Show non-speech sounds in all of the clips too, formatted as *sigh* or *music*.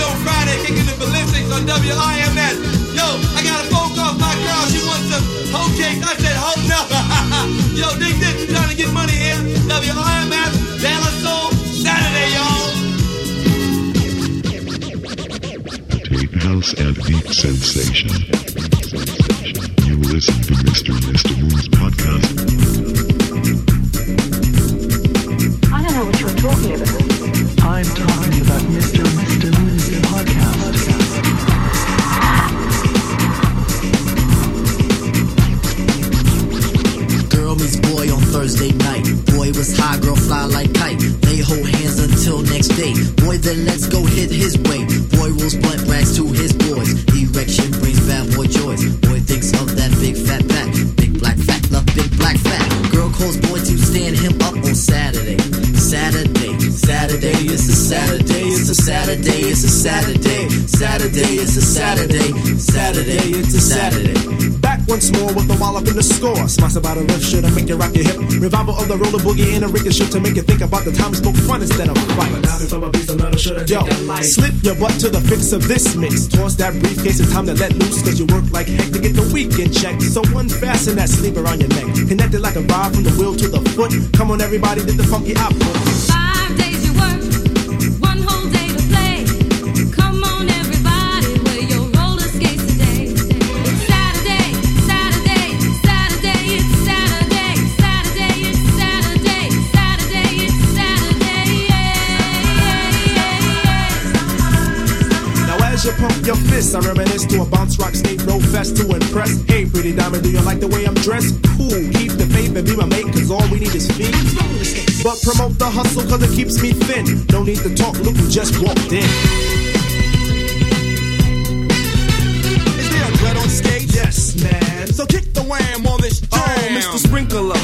on Friday, kicking the ballistics on WIMS. Yo, I got a phone call from my girl. She wants some hoe cakes. I said, hoe no. *laughs* Yo, dig this. You trying to get money here? WIMS, De La Soul, Saturday, y'all. Tape House and Deep Sensation. You listen to Mr. Mr. Moon's podcast. I don't know what you're talking about. I'm talking about Mr. Boy high, girl fly like kite. They hold hands until next day. Boy then let's go hit his way. Boy rolls blunt rags to his boys. Erection brings bad boy joys. Boy thinks of that big fat back. Big black fat, love big black fat. Girl calls boy to stand him up on Saturday. Saturday, Saturday, it's a Saturday, it's a Saturday, it's a Saturday. Saturday, it's a Saturday. Saturday, it's a Saturday. Back once more with the wallop in the score. Smash about a riff, should I make you rock your hip? Revival of the roller boogie and a ricochet to make you think about the time we spoke fun instead of fight. Yo, slip your butt to the fix of this mix. Toss that briefcase, it's time to let loose. Cause you work like heck to get the weekend check. So unfasten that sleeper on your neck. Connected like a rod from the wheel to the foot. Come on, everybody, did the funky output. Fists, I reminisce to a bounce rock skate roll fest to impress. Hey, pretty diamond, do you like the way I'm dressed? Cool, keep the faith and be my mate, cause all we need is feet. But promote the hustle, cause it keeps me thin. No need to talk, look who just walked in.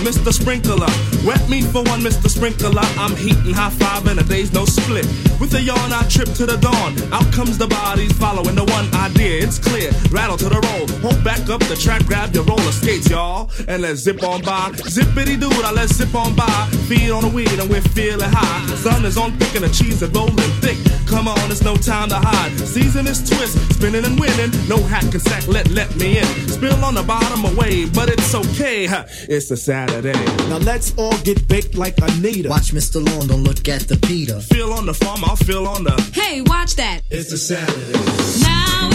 Mr. Sprinkler. Wet me for one, Mr. Sprinkler. I'm heating high five and a day's no split. With a yawn, I trip to the dawn. Out comes the bodies following the one idea. It's clear. Rattle to the roll. Hold back up the track, grab your roller skates, y'all. And let's zip on by. Zippity doo, now let's zip on by. Feed on the weed and we're feeling high. Sun is on thick and the cheese is rolling thick. Come on, it's no time to hide. Season is twist, spinning and winning. No hack and sack, let let me in. Spill on the bottom away, but it's okay. huh, It's a Saturday. Now let's all get baked like Anita. Watch Mr. Long, don't look at the Peter. Feel on the farm, I'll feel on the. Hey, watch that. It's a Saturday. Now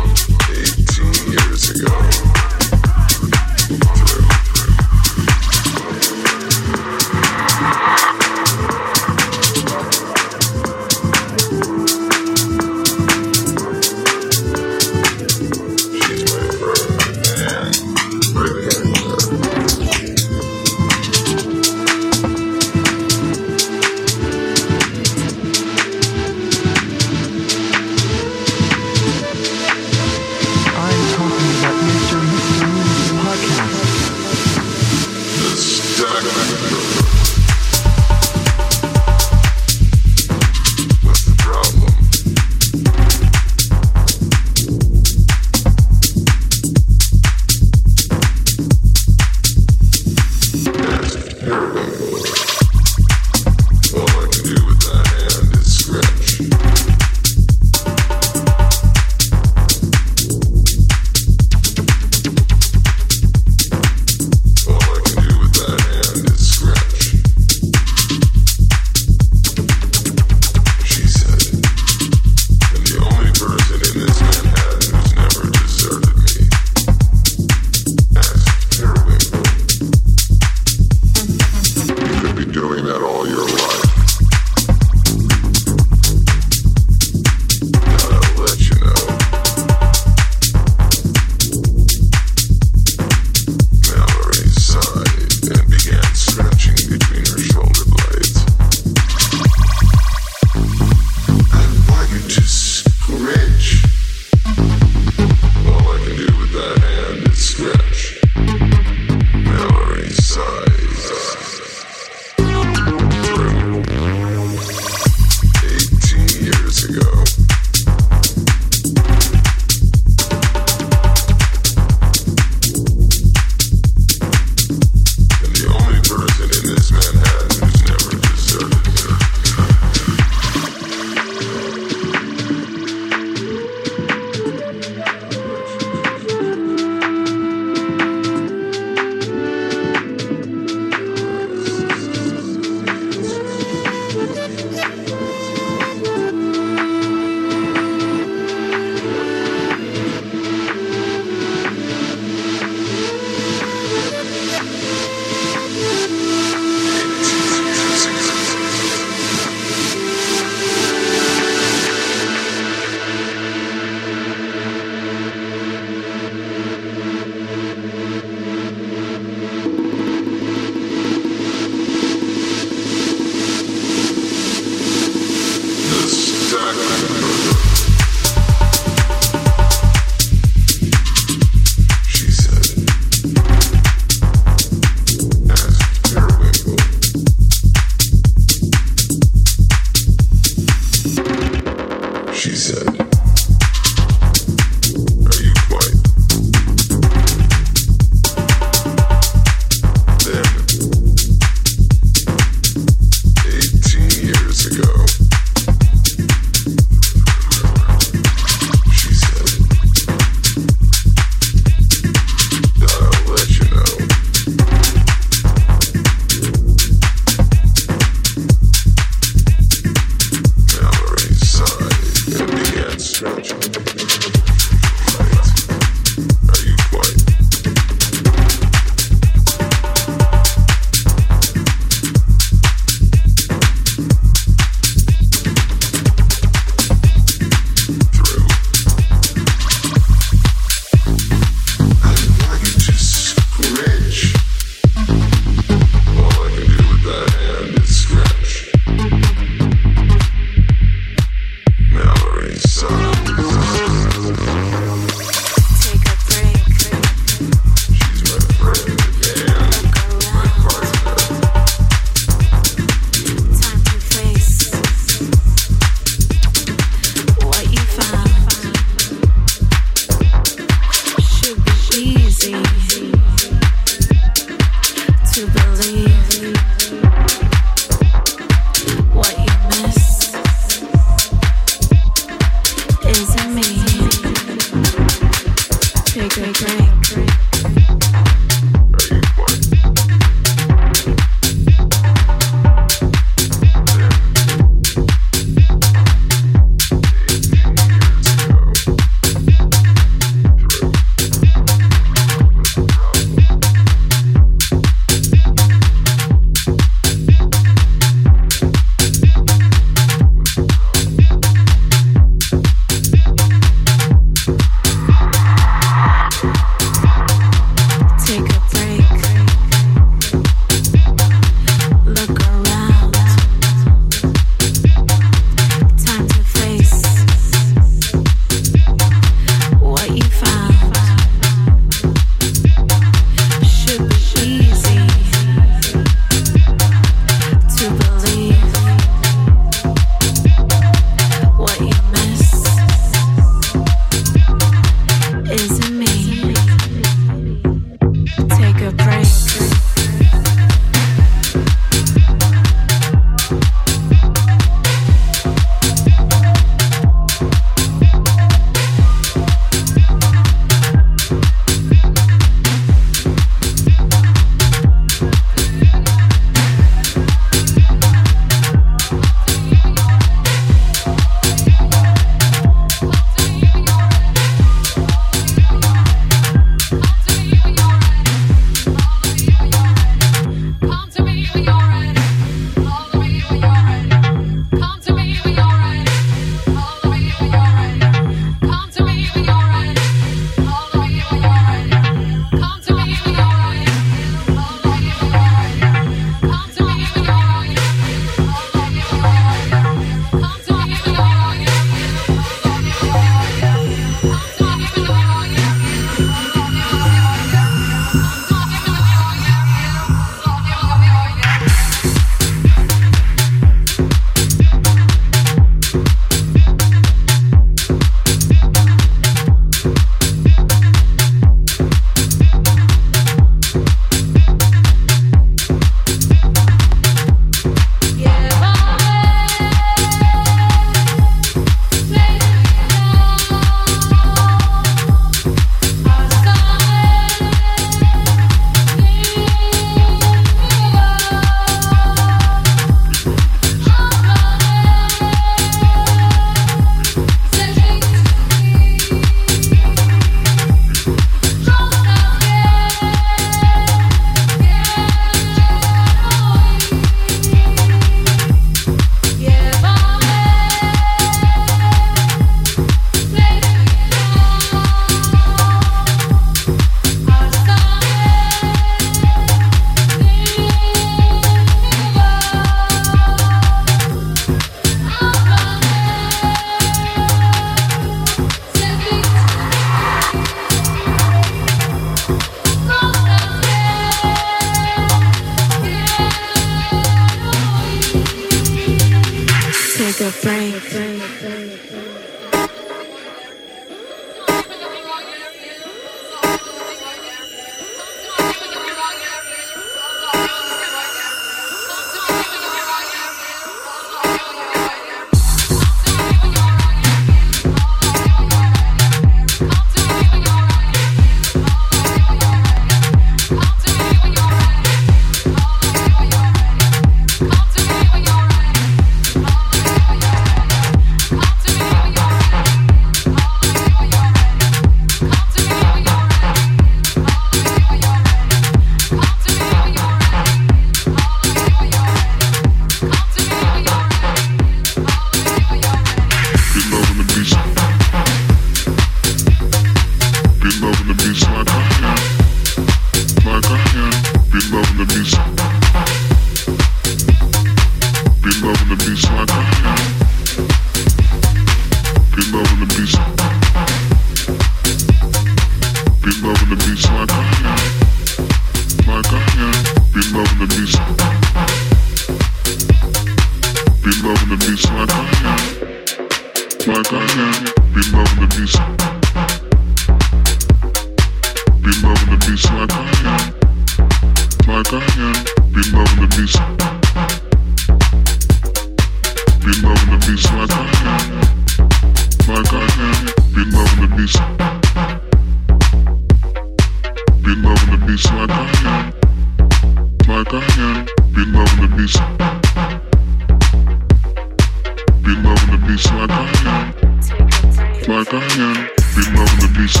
like I am. Be loving the beast.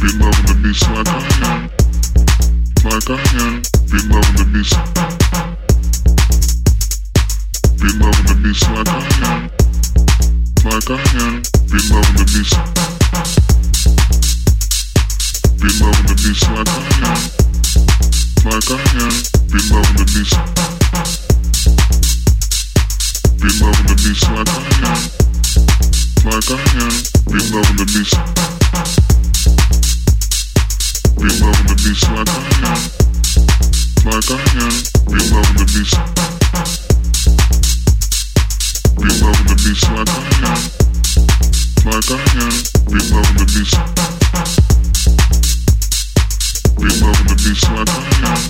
Be loving the beast like I am. Like I am. Loving the beast. Be loving the beast like I am. Like I am. Loving the beast. Be loving the beast like I am. Like I am. Be loving the beast. Be loving the beast like I am. Like I am. Be loving the beast. Be loving the beast like I am. Like I am. Be loving the beast. Be loving the beast like I am.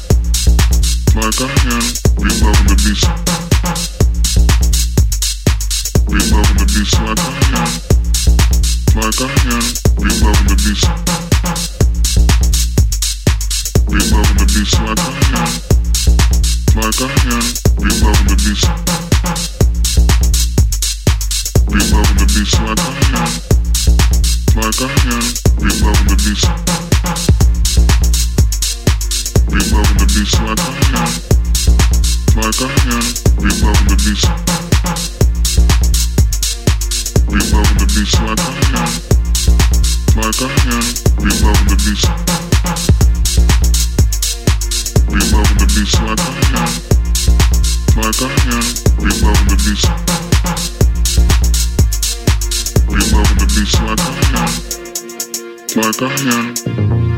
Like I am. Be loving the beast. Be loving the beast like I am. Like I am. Be loving the beast. Be loving the beast like I am. Like I am. Be loving the beast. Be loving the beast like I am. Like I am. Be loving the beast. The beast. Be loving the beast like I am. Like I am. Be loving the beast. Be loving the beast like I am. Like I am. Be loving the beast. Be loving the beast like I am. Like I am.